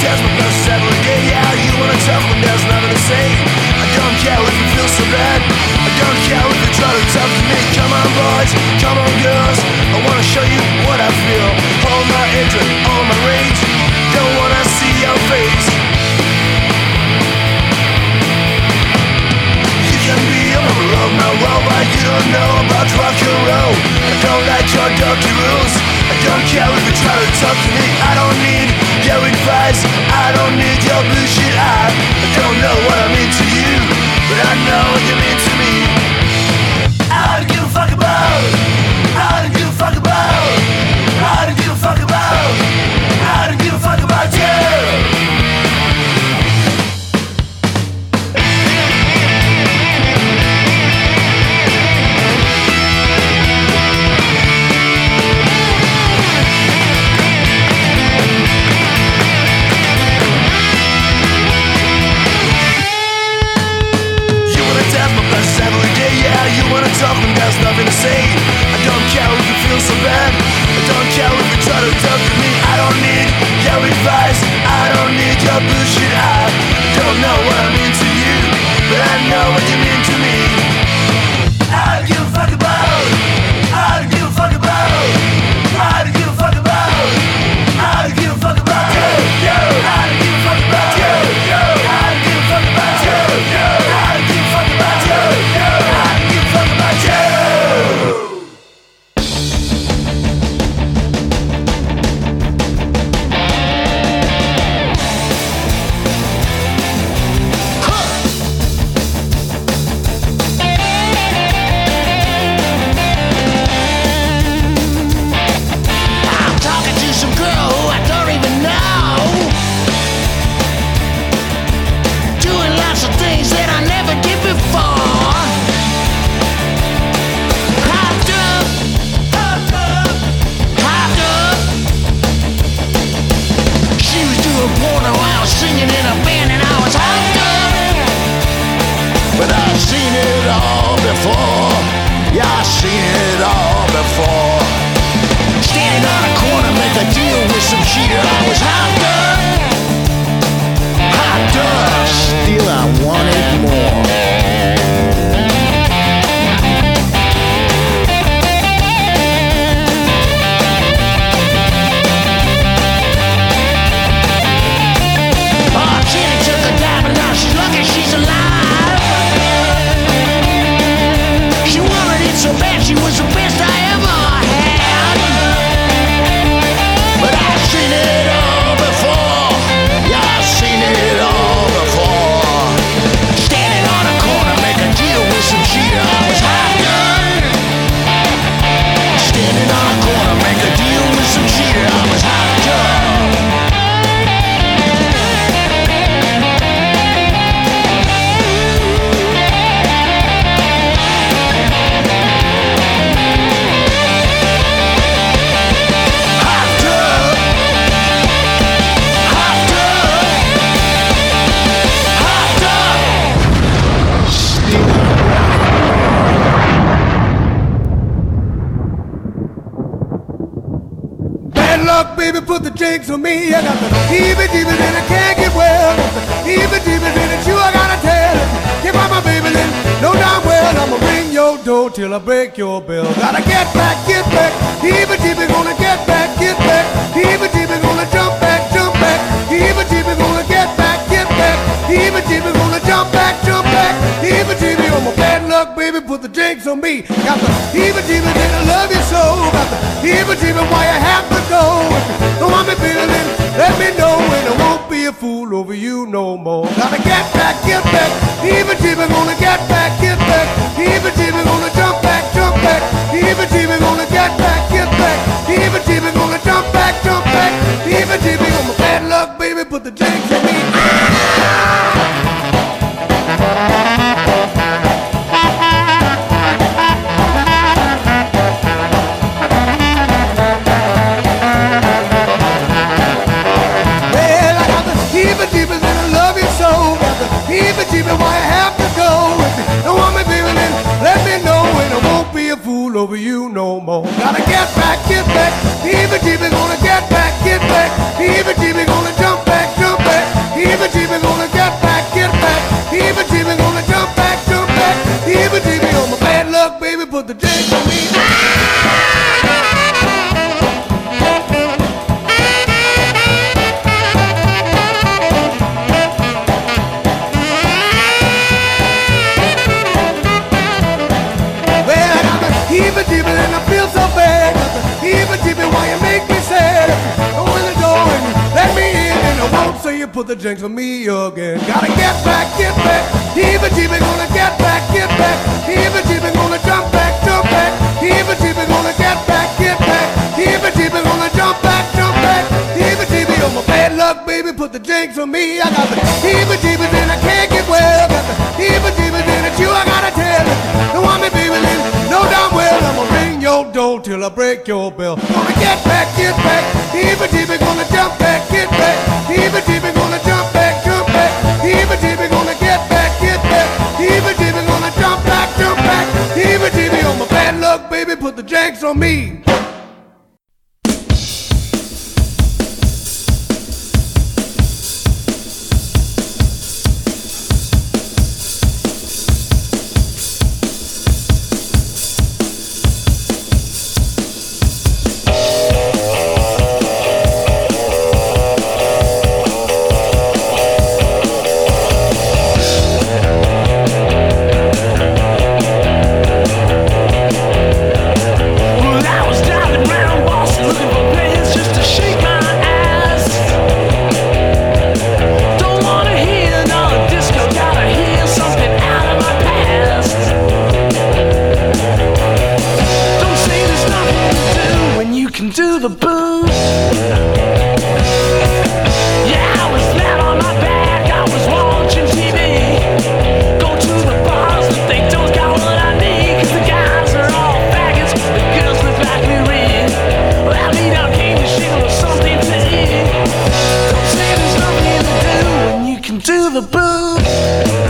test my best every day Yeah, you wanna tell when there's nothing to say? I don't care if you feel so bad. I don't care if you try to talk to me. Come on boys, come on girls. I wanna show you what I feel. All my hatred, all my rage. Don't wanna see your face. a rover, you don't know about rock and roll. I don't like your dirty rules. I don't care if you try to talk to me. I don't need your advice. I don't need your bullshit I, I don't know what I mean to you But I know what you mean to me. luck, baby, put the jinx on me. I got the heebie jeebies and I can't get well. Heebie jeebies and it's you I gotta tell. Give out my baby, then no doubt well. I'ma ring your door till I break your bell. Gotta get back, get back. Heebie jeebies gonna get back, get back. Heebie jeebies gonna jump back, jump back. Heebie Heebie jeebie, gonna jump back, jump back. Heebie jeebie, oh my bad luck, baby, put the jinx on me. Got the heebie jeebie, that I love you so. Got the heebie jeebie, why you have to go? If you want me feeling, let me know, and I won't be a fool over you no more. Gotta get back, get back. Heebie jeebie, gonna get back, get back. Heebie jeebie, gonna jump back, jump back. Heebie jeebie, gonna get back, get back. Heebie jeebie, gonna jump back, jump back. Heebie jeebie, oh my bad luck, baby put the drinks on me. Well, I got the heebie-jeebies and I love you so. Got the heebie-jeebies, why I have to go? If you don't want me feeling it, let me know, and I won't be a fool over you no more. Gotta get back, get back. Heebie-jeebies gonna get back, get back. Heebie-jeebies gonna jump back. Heebie-jeebies gonna get back, get back. Heebie-jeebies gonna jump back, jump back. Bad luck, baby, put the drink on me. Put the drinks on me again. Gotta get back, get back. Heebie-jeebies gonna get back, get back. Heebie-jeebies gonna jump back, jump back. Heebie-jeebies gonna get back, get back. Heebie-jeebies gonna jump back, jump back. Heebie-jeebies on oh, my bad luck, baby, put the drinks on me. I got the heebie-jeebies and I can't get well. I Got the heebie-jeebies and it's you I gotta Don't want me, live. No damn well, I'ma ring your door till I break your bell. Gonna get back, get back. Heebie-jeebies gonna jump back, get back. Heebie-jeebies gonna jump back, jump back. Heebie-jeebies gonna get back, get back. Heebie-jeebies gonna jump back, jump back. Heebie-jeebies on oh, my bad luck, baby, put the drinks on me. Booze.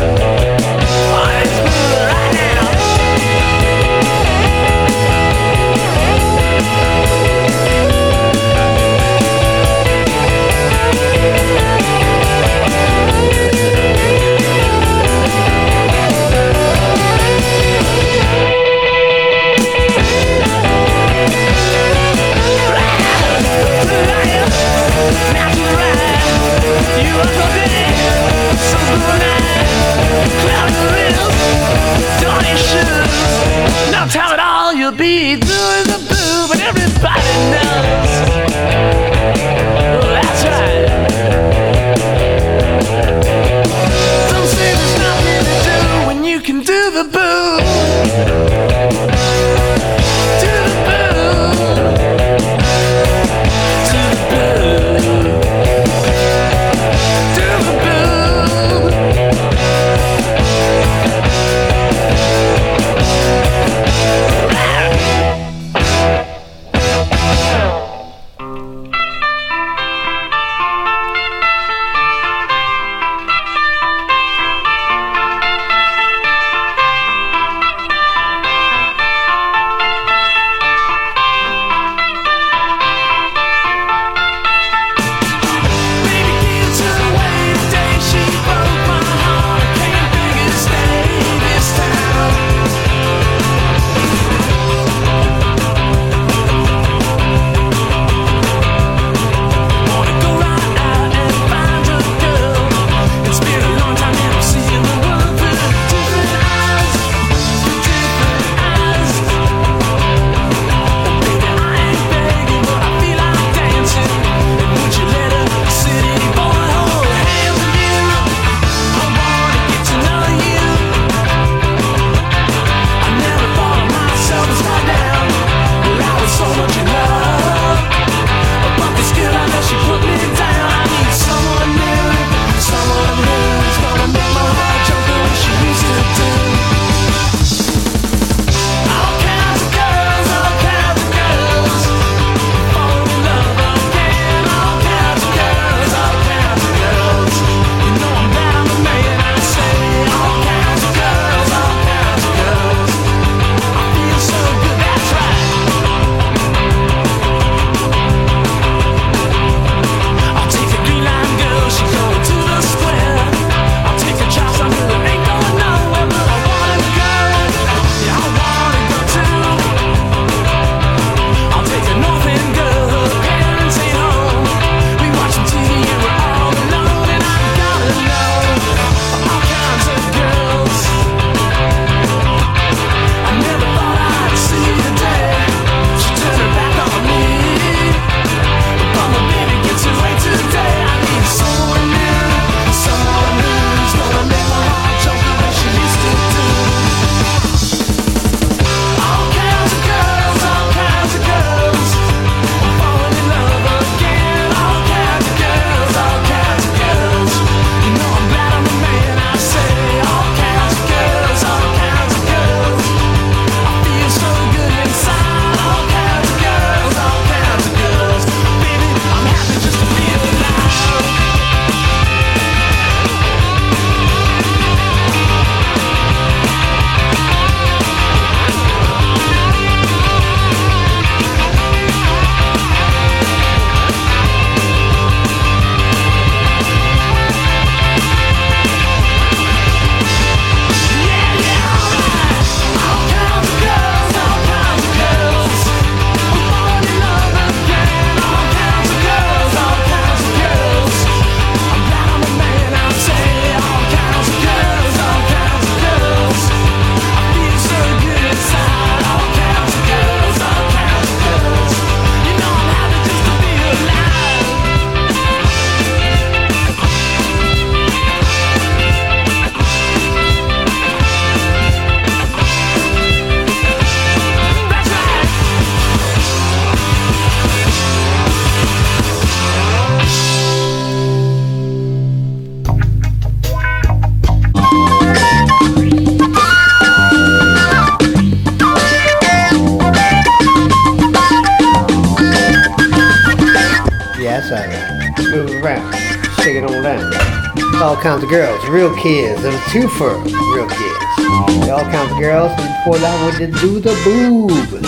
Two for real kids. They all of girls. And before that, we did do the boob.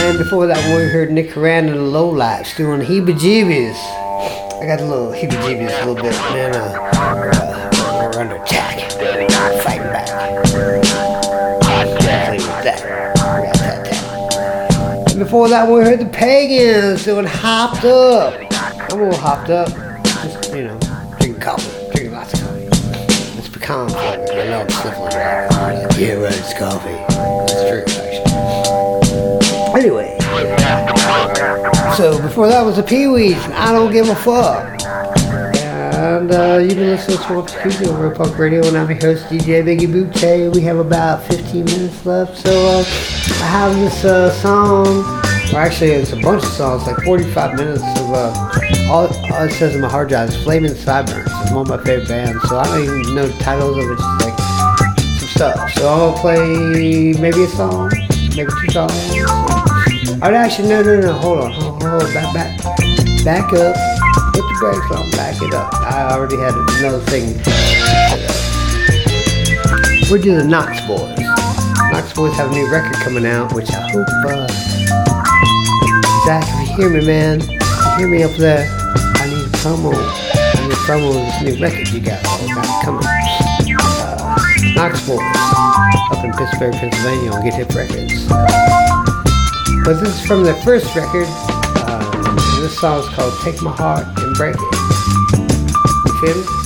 And before that, we heard Nick Curran and the Low Lowlifes doing heebie-jeebies. I got a little heebie-jeebies a little bit, man. Uh, uh, we're under attack. Fighting back. That. And before that, we heard the Pagans doing hopped up. I'm a little hopped up. Coffee. It's true, actually. Anyway. So before that was the Peawees, and I don't give a fuck. And uh, you've been listening to Swamp over at Punk Radio, and I'm your host, DJ Biggie Boutte. We have about 15 minutes left, so uh, I have this uh, song, or actually it's a bunch of songs, like 45 minutes of, uh, all, all it says in my hard drive is Flaming Sideburns. It's one of my favorite bands, so I don't even know the titles of it, just like some stuff. So gonna play maybe a song, maybe two songs. I'd actually, no, no, no, hold on, hold, hold, back, back, back up. Put the brakes on, back it up. I already had another thing. We're doing the Knox Boys. Knox Boys have a new record coming out, which I hope, uh, Zach, if you hear me, man, hear me up there, I need a promo. I need a promo of this new record you got, all got coming. Knox Boys, up in Pittsburgh, Pennsylvania on Get Hip Records. But this is from their first record. Um, this song is called Take My Heart and Break It. You feel me?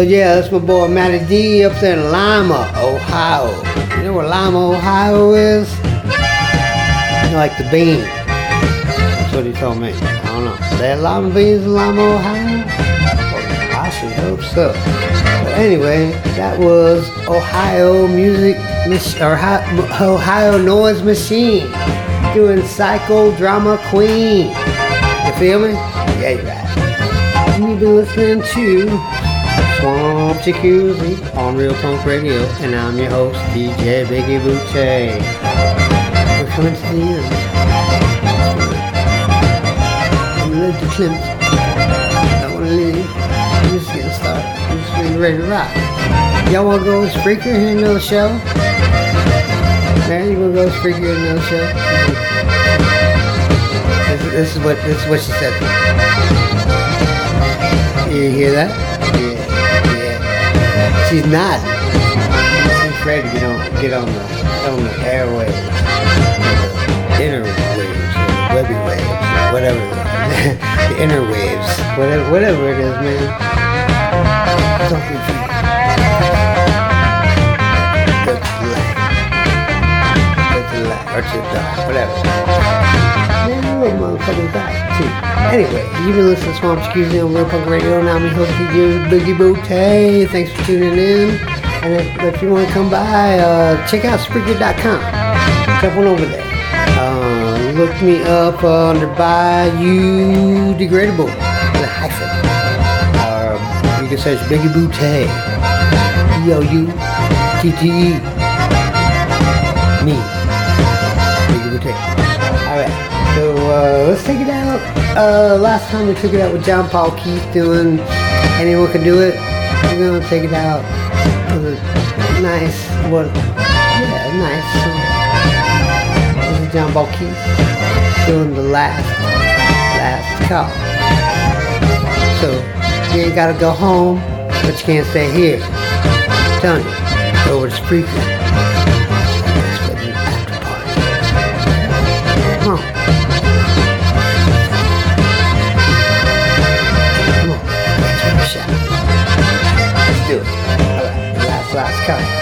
Hell yeah, that's my boy Matty D up there in Lima, Ohio. You know where Lima, Ohio is? You like the bean. That's what he told me. I don't know. They have lima beans in Lima, Ohio? Well, I should hope so. But anyway, that was Ohio Music, or Hi- Ohio Noise Machine doing Psychodrama Queen. You feel me? Yeah, you're right. And you've been listening to Swamp Jacuzzi on Real Punk Radio, and I'm your host, DJ Biggie Boutte. We're coming to the end. I'm ready to Klimt. I don't want to leave. I'm just getting started. I'm just getting ready to rock. Y'all want to go with Spreaker and another show? Mary, you want to go with Spreaker and another show? This, this is what this is what she said. You hear that? Yeah. She's not. She's afraid to get on get on the on the airwaves, the inner waves, the webby waves, whatever (laughs) the inner waves, whatever whatever it is, man. Something for Go or to the whatever. You little motherfucker die too. Anyway, you've been listening to Swamp Jacuzzi on Real Punk Radio, and I'm your host, DJ Boogie Booty. Thanks for tuning in. And if, if you want to come by, uh, check out Spreaker.com. Jump on over there. Uh, look me up uh, under Bayou Degradable with hyphen. Or you can search Biggie Boutte. B-O-U-T-T-E. Me. Booty. Alright. So uh, let's take it out. Uh, last time we took it out with John Paul Keith doing Anyone Can Do It. We're gonna take it out with a nice, what? Yeah, nice. This is John Paul Keith doing the last, last call. So you ain't gotta go home, but you can't stay here. I'm telling you, over to Spreaker. Last, last count.